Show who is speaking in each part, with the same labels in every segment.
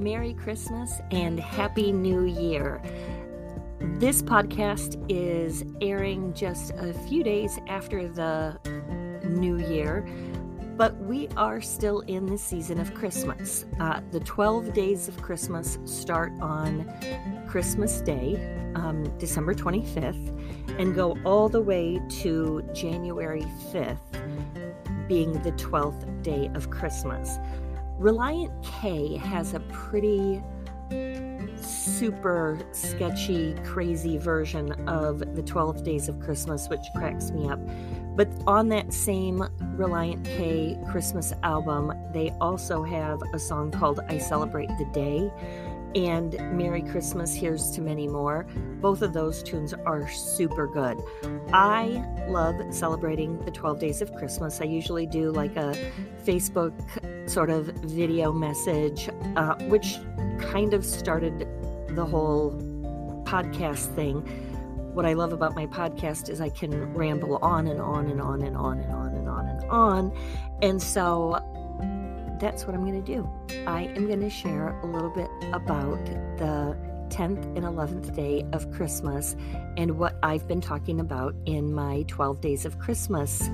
Speaker 1: Merry Christmas and Happy New Year. This podcast is airing just a few days after the New Year, but we are still in the season of Christmas. Uh, the 12 days of Christmas start on Christmas Day, um, December 25th, and go all the way to January 5th, being the 12th day of Christmas. Relient K has a pretty super sketchy, crazy version of the 12 Days of Christmas, which cracks me up. But on that same Relient K Christmas album, they also have a song called I Celebrate the Day and Merry Christmas, Here's to Many More. Both of those tunes are super good. I love celebrating the 12 days of Christmas. I usually do like a Facebook sort of video message, uh, which kind of started the whole podcast thing. What I love about my podcast is I can ramble on and on and on and on and on and on and on. And so that's what I'm going to do. I am going to share a little bit about the 10th and 11th day of Christmas and what I've been talking about in my 12 Days of Christmas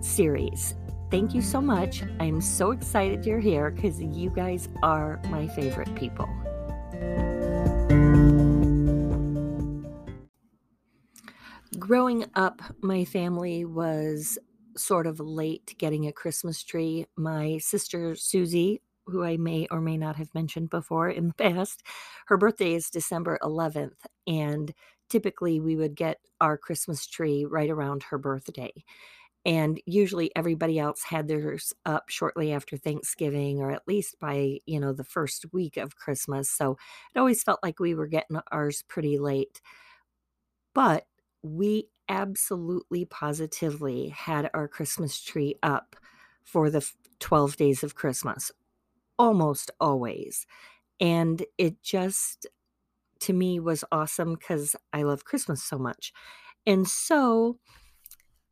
Speaker 1: series. Thank you so much. I'm so excited you're here because you guys are my favorite people. Growing up, my family was sort of late getting a Christmas tree. My sister Susie, who I may or may not have mentioned before in the past, her birthday is December 11th. And typically we would get our Christmas tree right around her birthday. And usually everybody else had theirs up shortly after Thanksgiving or at least by, you know, the first week of Christmas. So it always felt like we were getting ours pretty late. But we absolutely positively had our Christmas tree up for the 12 days of Christmas, almost always. And it just, to me, was awesome because I love Christmas so much. And so,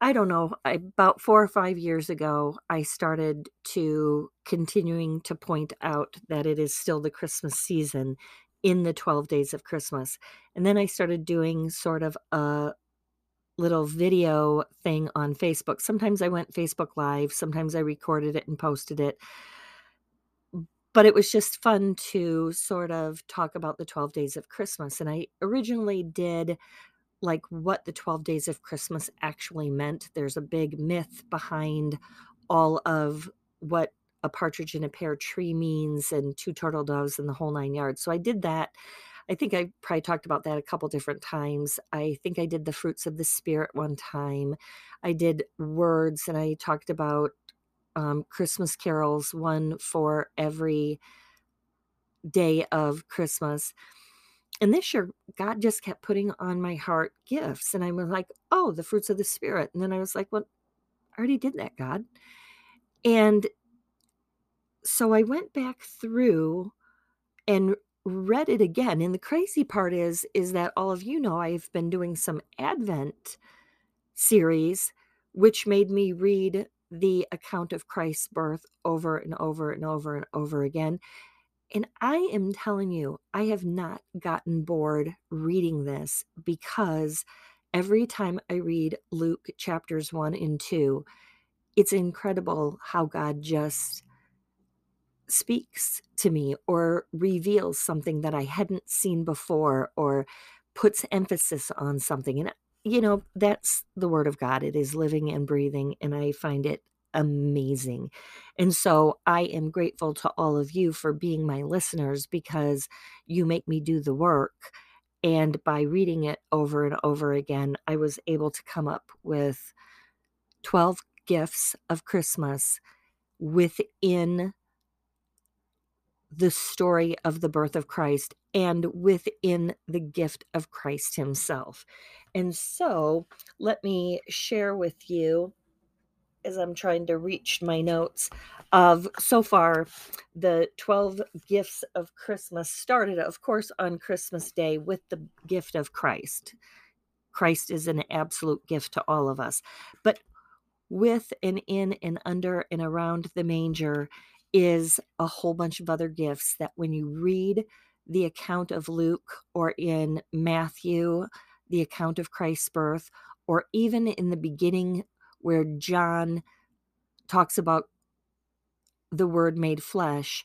Speaker 1: I don't know, about four or five years ago, I started to continuing to point out that it is still the Christmas season in the 12 days of Christmas. And then I started doing sort of a little video thing on Facebook. Sometimes I went Facebook Live, sometimes I recorded it and posted it. But it was just fun to sort of talk about the 12 days of Christmas. And I originally did like what the 12 days of Christmas actually meant. There's a big myth behind all of what a partridge in a pear tree means and two turtle doves and the whole nine yards. So I did that. I think I probably talked about that a couple different times. I think I did the fruits of the spirit one time. I did words and I talked about um, Christmas carols, one for every day of Christmas. And this year, God just kept putting on my heart gifts. And I was like, oh, the fruits of the Spirit. And then I was like, well, I already did that, God. And so I went back through and read it again and the crazy part is is that all of you know I've been doing some advent series which made me read the account of Christ's birth over and over and over and over again and I am telling you I have not gotten bored reading this because every time I read Luke chapters 1 and 2 it's incredible how God just speaks to me or reveals something that I hadn't seen before or puts emphasis on something. And, you know, that's the word of God. It is living and breathing, and I find it amazing. And so I am grateful to all of you for being my listeners because you make me do the work. And by reading it over and over again, I was able to come up with 12 gifts of Christmas within the story of the birth of Christ and within the gift of Christ Himself. And so let me share with you as I'm trying to reach my notes of so far the 12 gifts of Christmas started, of course, on Christmas Day with the gift of Christ. Christ is an absolute gift to all of us. But with and in and under and around the manger is a whole bunch of other gifts that when you read the account of Luke or in Matthew, the account of Christ's birth, or even in the beginning where John talks about the word made flesh,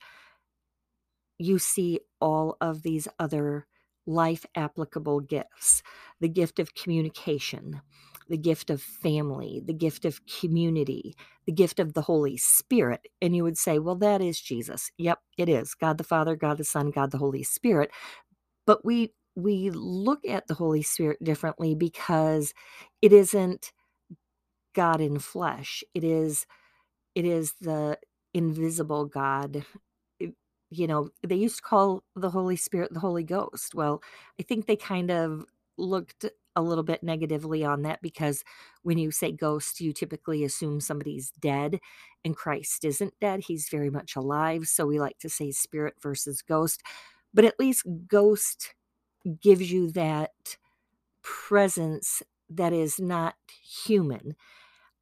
Speaker 1: you see all of these other life applicable gifts the gift of communication, the gift of family, the gift of community, the gift of the Holy Spirit. And you would say, well, that is Jesus. Yep, it is God the Father, God the Son, God the Holy Spirit. But we we look at the Holy Spirit differently because it isn't God in flesh. It is it is the invisible God. You know, they used to call the Holy Spirit the Holy Ghost. Well, I think they kind of looked a little bit negatively on that because when you say ghost, you typically assume somebody's dead, and Christ isn't dead. He's very much alive. So we like to say spirit versus ghost. But at least ghost gives you that presence that is not human.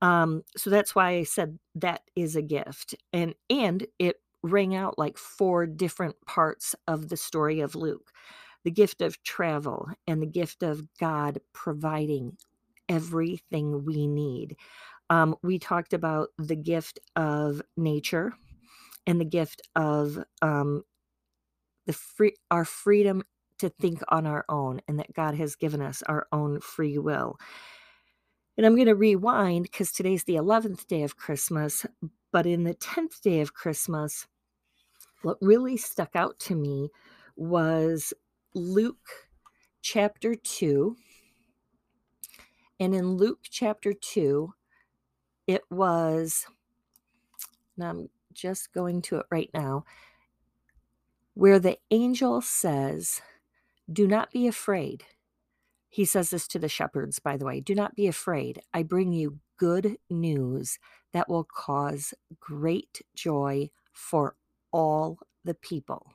Speaker 1: Um, so that's why I said that is a gift. And and it rang out like four different parts of the story of Luke. The gift of travel and the gift of God providing everything we need. Um, we talked about the gift of nature and the gift of um, the free our freedom to think on our own and that God has given us our own free will. And I'm going to rewind because today's the 11th day of Christmas. But in the 10th day of Christmas, what really stuck out to me was Luke chapter 2. And in Luke chapter 2, it was, now I'm just going to it right now, where the angel says, Do not be afraid. He says this to the shepherds, by the way do not be afraid. I bring you good news that will cause great joy for all the people.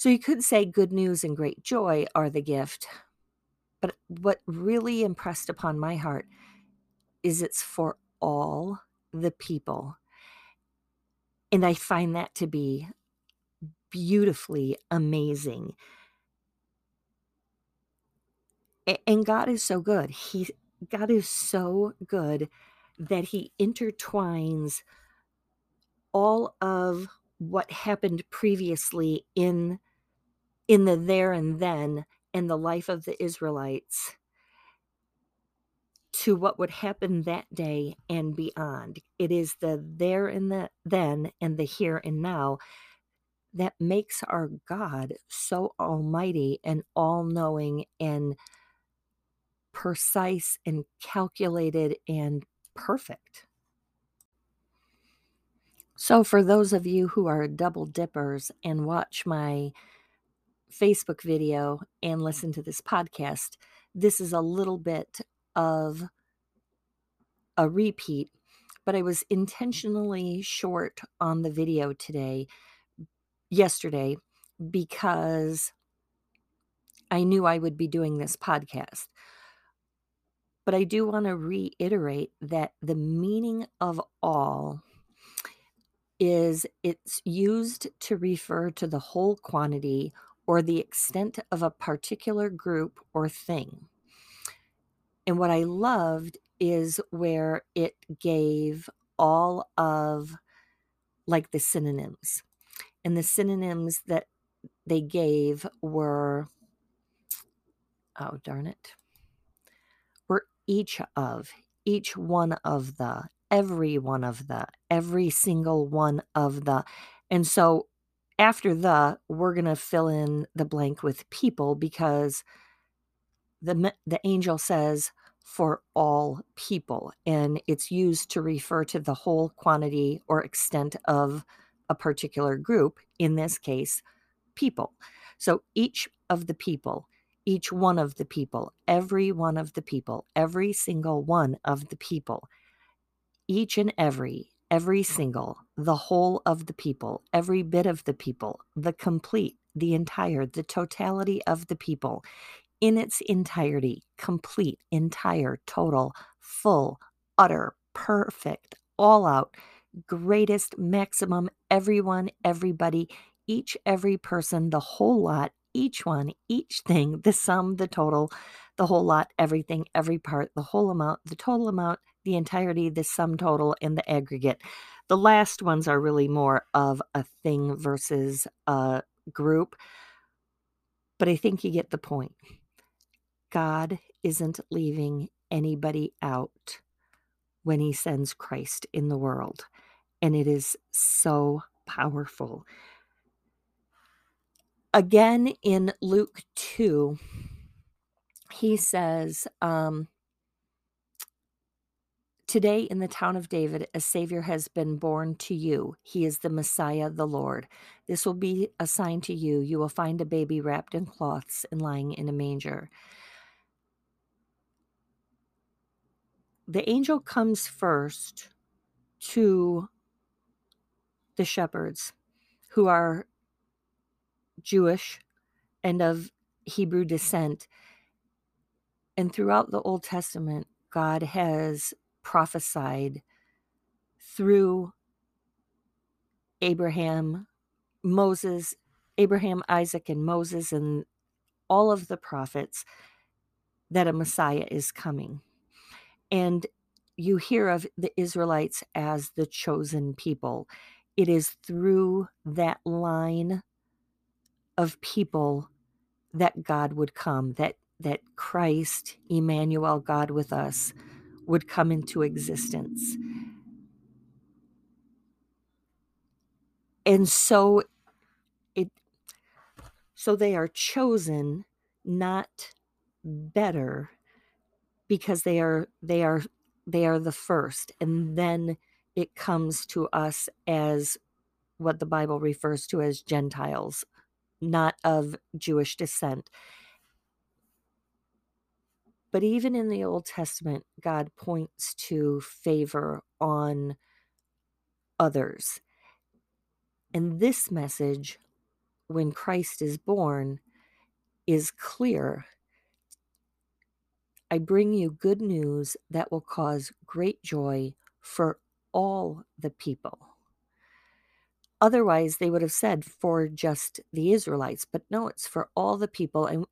Speaker 1: So you could say good news and great joy are the gift. But what really impressed upon my heart is it's for all the people. And I find that to be beautifully amazing and God is so good. He God is so good that he intertwines all of what happened previously in in the there and then in the life of the Israelites to what would happen that day and beyond. It is the there and the then and the here and now that makes our God so almighty and all knowing and precise and calculated and perfect. So, for those of you who are double dippers and watch my Facebook video and listen to this podcast, this is a little bit of a repeat, but I was intentionally short on the video today, yesterday, because I knew I would be doing this podcast. But I do want to reiterate that the meaning of all is it's used to refer to the whole quantity or the extent of a particular group or thing. And what I loved is where it gave all of like the synonyms. And the synonyms that they gave were, oh, darn it were each of, each one of the, every one of the, every single one of the. And so after the, we're going to fill in the blank with people because the, the angel says, for all people. And it's used to refer to the whole quantity or extent of a particular group, in this case, people. So each of the people each one of the people, every one of the people, every single one of the people, each and every, every mm. single, the whole of the people, every bit of the people, the complete, the entire, the totality of the people, in its entirety, complete, entire, total, full, utter, perfect, all out, greatest, maximum, everyone, everybody, each, every person, the whole lot, each one, each thing, the sum, the total, the whole lot, everything, every part, the whole amount, the total amount, the entirety, the sum total, and the aggregate. The last ones are really more of a thing versus a group, but I think you get the point. God isn't leaving anybody out when he sends Christ in the world. And it is so powerful. Again, in Luke 2, he says, um, Today in the town of David, a Savior has been born to you. He is the Messiah, the Lord. This will be a sign to you. You will find a baby wrapped in cloths and lying in a manger. The angel comes first to the shepherds who are Jewish and of Hebrew descent. And throughout the Old Testament, God has prophesied through Abraham, Moses, Abraham, Isaac, and Moses, and all of the prophets that a Messiah is coming. And you hear of the Israelites as the chosen people. It is through that line of people that God would come, that that Christ, Emmanuel, God with us, would come into existence. And so it so they are chosen not better because they are they are they are the first and then it comes to us as what the bible refers to as gentiles not of jewish descent but even in the Old Testament, God points to favor on others. And this message, when Christ is born, is clear. I bring you good news that will cause great joy for all the people. Otherwise, they would have said for just the Israelites, but no, it's for all the people. And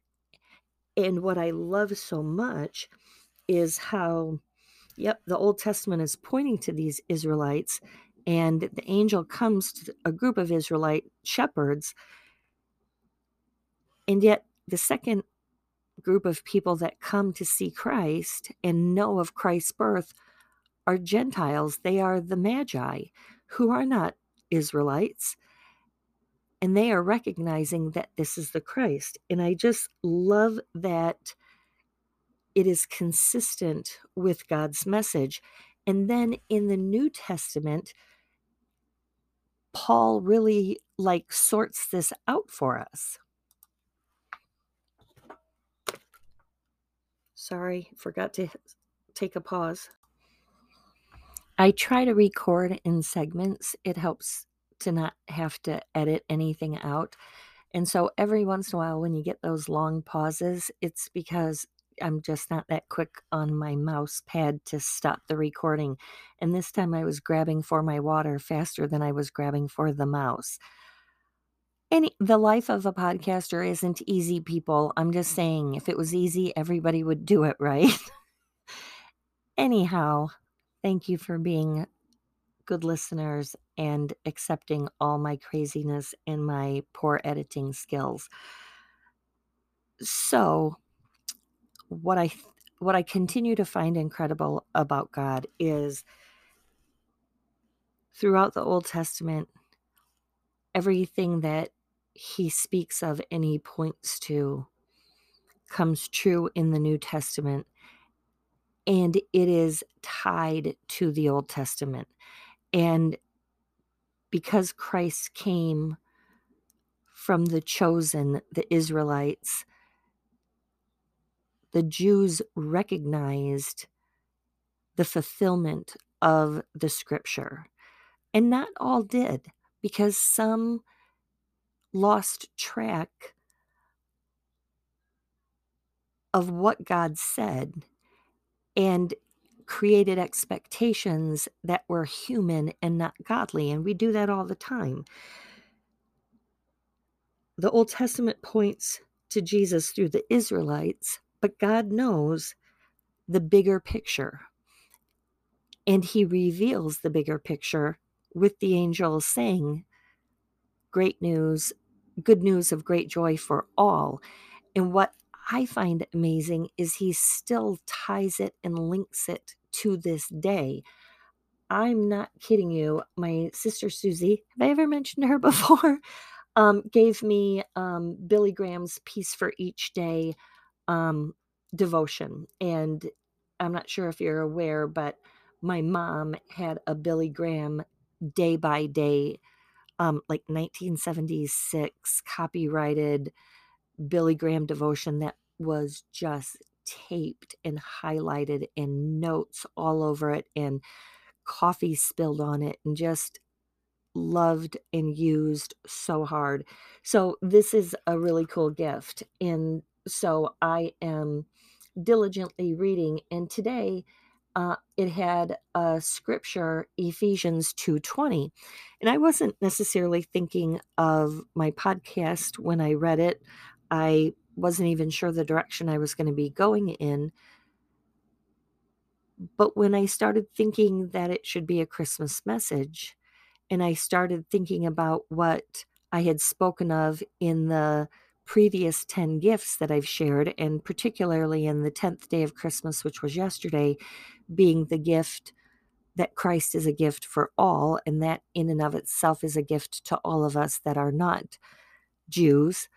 Speaker 1: and what I love so much is how, yep, the Old Testament is pointing to these Israelites, and the angel comes to a group of Israelite shepherds. And yet, the second group of people that come to see Christ and know of Christ's birth are Gentiles. They are the Magi, who are not Israelites and they are recognizing that this is the Christ. And I just love that it is consistent with God's message. And then in the New Testament, Paul really like sorts this out for us. Sorry, forgot to take a pause. I try to record in segments. It helps to not have to edit anything out. And so every once in a while, when you get those long pauses, it's because I'm just not that quick on my mouse pad to stop the recording. And this time I was grabbing for my water faster than I was grabbing for the mouse. Any the life of a podcaster isn't easy, people. I'm just saying if it was easy, everybody would do it, right? Anyhow, thank you for being good listeners and accepting all my craziness and my poor editing skills. So, what I what I continue to find incredible about God is throughout the Old Testament, everything that he speaks of and he points to comes true in the New Testament, and it is tied to the Old Testament. And because Christ came from the chosen, the Israelites, the Jews recognized the fulfillment of the scripture. And not all did, because some lost track of what God said. And created expectations that were human and not godly. And we do that all the time. The Old Testament points to Jesus through the Israelites, but God knows the bigger picture. And he reveals the bigger picture with the angels saying, Great news, good news of great joy for all. And what I find amazing is he still ties it and links it to this day. I'm not kidding you. My sister Susie, have I ever mentioned her before? Um, gave me um, Billy Graham's Peace for Each Day um, devotion. And I'm not sure if you're aware, but my mom had a Billy Graham day by day, um, like 1976 copyrighted Billy Graham devotion that was just taped and highlighted and notes all over it and coffee spilled on it and just loved and used so hard. So this is a really cool gift. And so I am diligently reading and today uh, it had a scripture ephesians 2.20 and i wasn't necessarily thinking of my podcast when i read it i wasn't even sure the direction i was going to be going in but when i started thinking that it should be a christmas message and i started thinking about what i had spoken of in the previous 10 gifts that I've shared, and particularly in the 10th day of Christmas, which was yesterday, being the gift that Christ is a gift for all, and that in and of itself is a gift to all of us that are not Jews.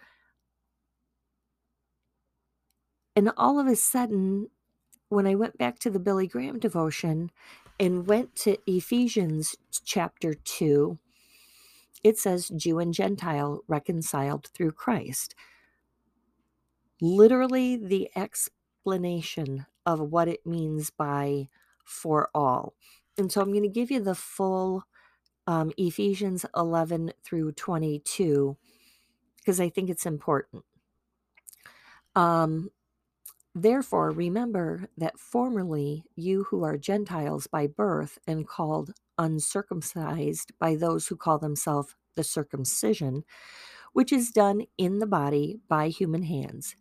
Speaker 1: And all of a sudden, when I went back to the Billy Graham devotion and went to Ephesians chapter 2, it says Jew and Gentile reconciled through Christ. Literally, the explanation of what it means by for all. And so I'm going to give you the full um, Ephesians 11 through 22 because I think it's important. Um, Therefore, remember that formerly you who are Gentiles by birth and called uncircumcised by those who call themselves the circumcision, which is done in the body by human hands.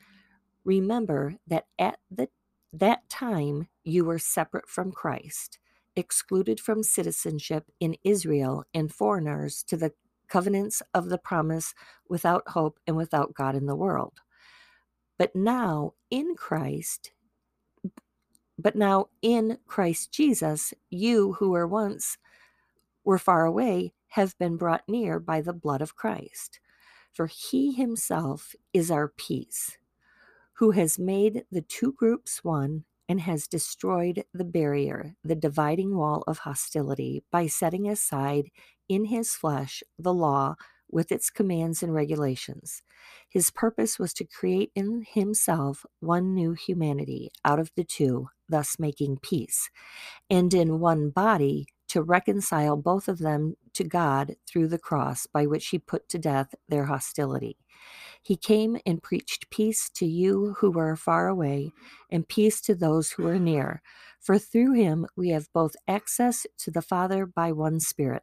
Speaker 1: Remember that at the, that time you were separate from Christ, excluded from citizenship in Israel, and foreigners to the covenants of the promise without hope and without God in the world. But now in Christ, but now in Christ Jesus, you who were once were far away have been brought near by the blood of Christ. For he himself is our peace, who has made the two groups one and has destroyed the barrier, the dividing wall of hostility, by setting aside in his flesh the law with its commands and regulations. His purpose was to create in himself one new humanity out of the two, thus making peace, and in one body to reconcile both of them to God through the cross by which he put to death their hostility. He came and preached peace to you who were far away, and peace to those who are near. For through him we have both access to the Father by one Spirit.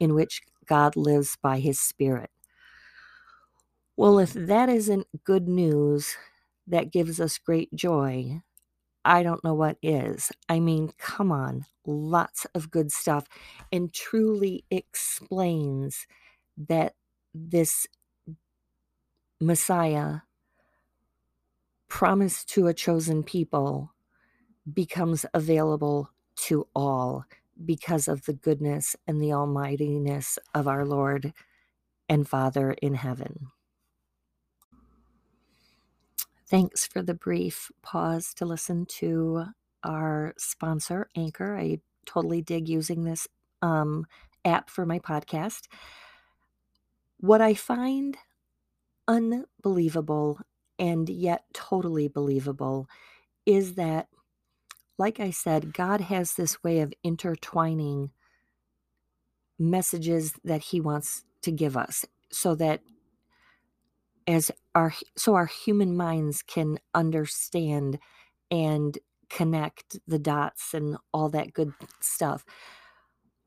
Speaker 1: in which God lives by his Spirit. Well, if that isn't good news that gives us great joy, I don't know what is. I mean, come on, lots of good stuff, and truly explains that this Messiah promised to a chosen people becomes available to all because of the goodness and the almightiness of our Lord and Father in heaven. Thanks for the brief pause to listen to our sponsor, Anchor. I totally dig using this um, app for my podcast. What I find unbelievable and yet totally believable is that, like I said, God has this way of intertwining messages that He wants to give us so that as our so our human minds can understand and connect the dots and all that good stuff.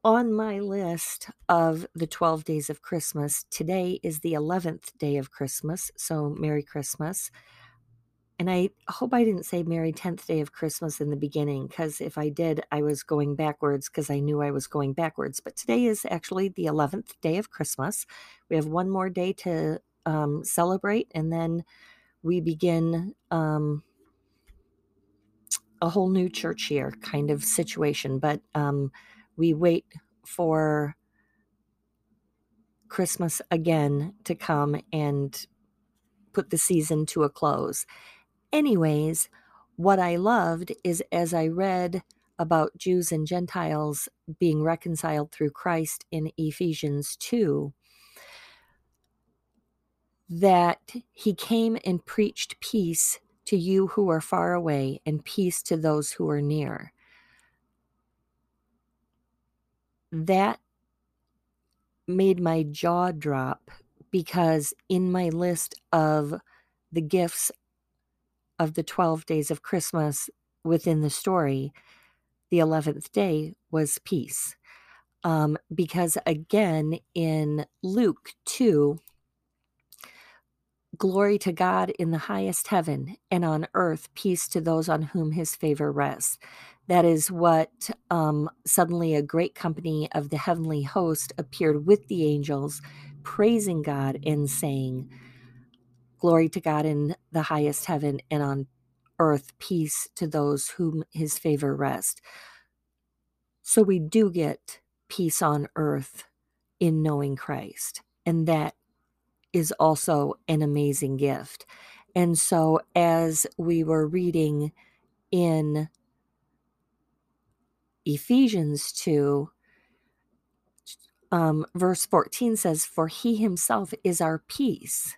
Speaker 1: On my list of the 12 days of Christmas, today is the 11th day of Christmas, so Merry Christmas. And I hope I didn't say Merry 10th day of Christmas in the beginning, because if I did, I was going backwards because I knew I was going backwards. But today is actually the 11th day of Christmas. We have one more day to um, celebrate, and then we begin um, a whole new church year kind of situation. But um, we wait for Christmas again to come and put the season to a close. Anyways, what I loved is as I read about Jews and Gentiles being reconciled through Christ in Ephesians 2, that he came and preached peace to you who are far away and peace to those who are near. That made my jaw drop because in my list of the gifts of the 12 days of Christmas within the story, the 11th day was peace. Um, because again, in Luke 2, glory to God in the highest heaven, and on earth, peace to those on whom his favor rests. That is what um, suddenly a great company of the heavenly host appeared with the angels, praising God and saying, Glory to God in the highest heaven, and on earth, peace to those whom his favor rests. So we do get peace on earth in knowing Christ. And that is also an amazing gift. And so as we were reading in Ephesians 2, um, verse 14 says, For he himself is our peace.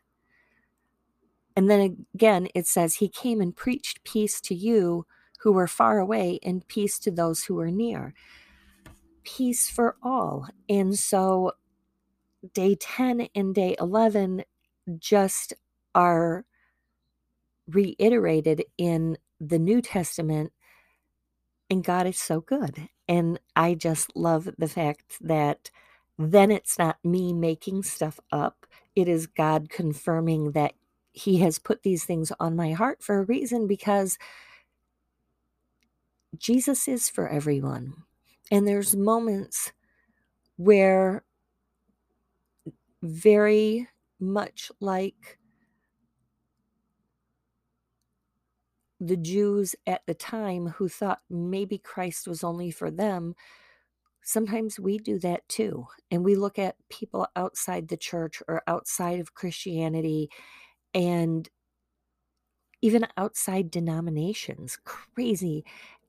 Speaker 1: And then again, it says, He came and preached peace to you who were far away and peace to those who were near. Peace for all. And so day 10 and day 11 just are reiterated in the New Testament. And God is so good. And I just love the fact that then it's not me making stuff up. It is God confirming that He has put these things on my heart for a reason because Jesus is for everyone. And there's moments where very much like the Jews at the time who thought maybe Christ was only for them, sometimes we do that too. And we look at people outside the church or outside of Christianity and even outside denominations. Crazy.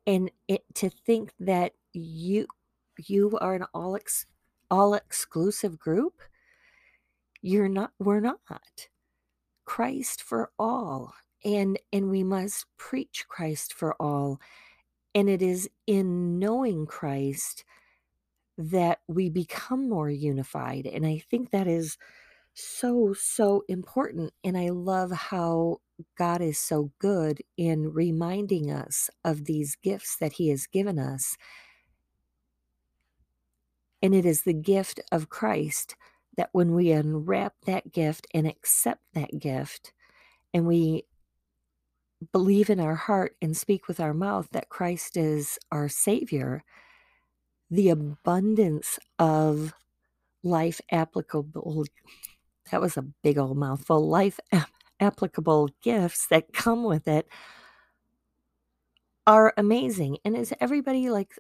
Speaker 1: And it, to think that you you are an all ex, all exclusive group you're not we're not christ for all and and we must preach christ for all and it is in knowing christ that we become more unified and i think that is so so important and i love how god is so good in reminding us of these gifts that he has given us. And it is the gift of christ that when we unwrap that gift and accept that gift and we believe in our heart and speak with our mouth that Christ is our Savior, the abundance of life applicable, that was a big old mouthful, life applicable gifts that come with it are amazing. And is everybody like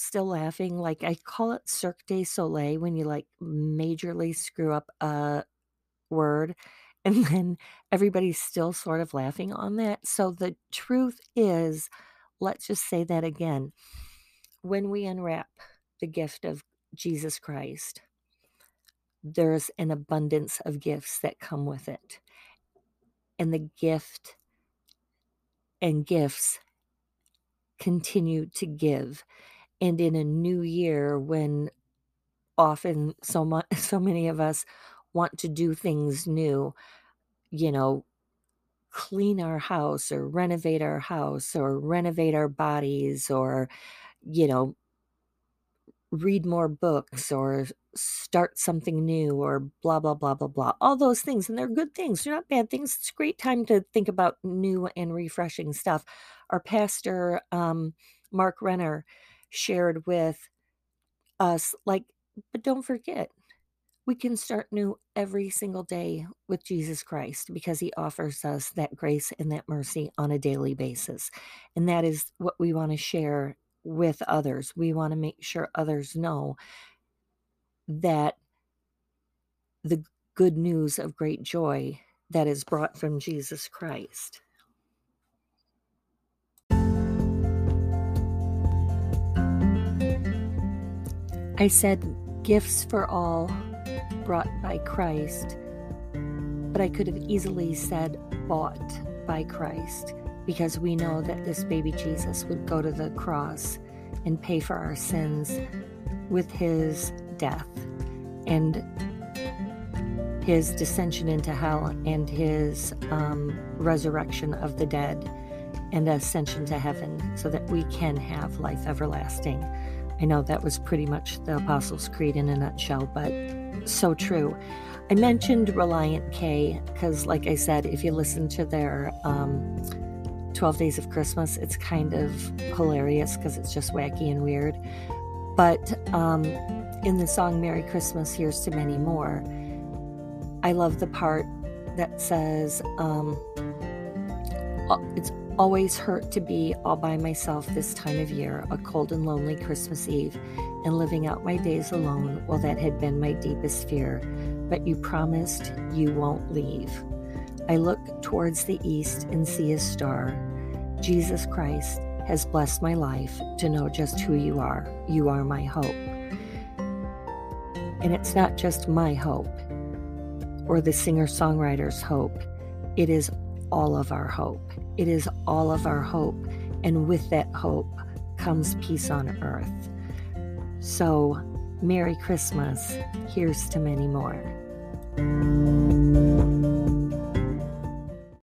Speaker 1: still laughing. Like I call it Cirque du Soleil when you like majorly screw up a word and then everybody's still sort of laughing on that. So the truth is let's just say that again. When we unwrap the gift of Jesus Christ, there's an abundance of gifts that come with it. And the gift and gifts continue to give. And in a new year, when often so much, so many of us want to do things new, you know, clean our house or renovate our house or renovate our bodies or, you know, read more books or start something new or blah blah blah blah blah all those things and they're good things they're not bad things it's a great time to think about new and refreshing stuff. Our pastor um, mark renner shared with us like but don't forget we can start new every single day with jesus christ because he offers us that grace and that mercy on a daily basis and that is what we want to share with others. We want to make sure others know that the good news of great joy that is brought from Jesus Christ. I said gifts for all brought by Christ, but I could have easily said bought by Christ because we know that this baby Jesus would go to the cross and pay for our sins with his death and his descension into hell and his um, resurrection of the dead and ascension to heaven so that we can have life everlasting. I know that was pretty much the Apostles' Creed in a nutshell, but so true. I mentioned Relient K because, like I said, if you listen to their um, 12 Days of Christmas. It's kind of hilarious because it's just wacky and weird. But um, in the song Merry Christmas, Here's to Many More, I love the part that says, um, It's always hurt to be all by myself this time of year, a cold and lonely Christmas Eve, and living out my days alone. Well, that had been my deepest fear. But you promised you won't leave. I look towards the east and see a star. Jesus Christ has blessed my life to know just who you are. You are my hope. And it's not just my hope or the singer songwriter's hope, it is all of our hope. It is all of our hope. And with that hope comes peace on earth. So, Merry Christmas. Here's to many more.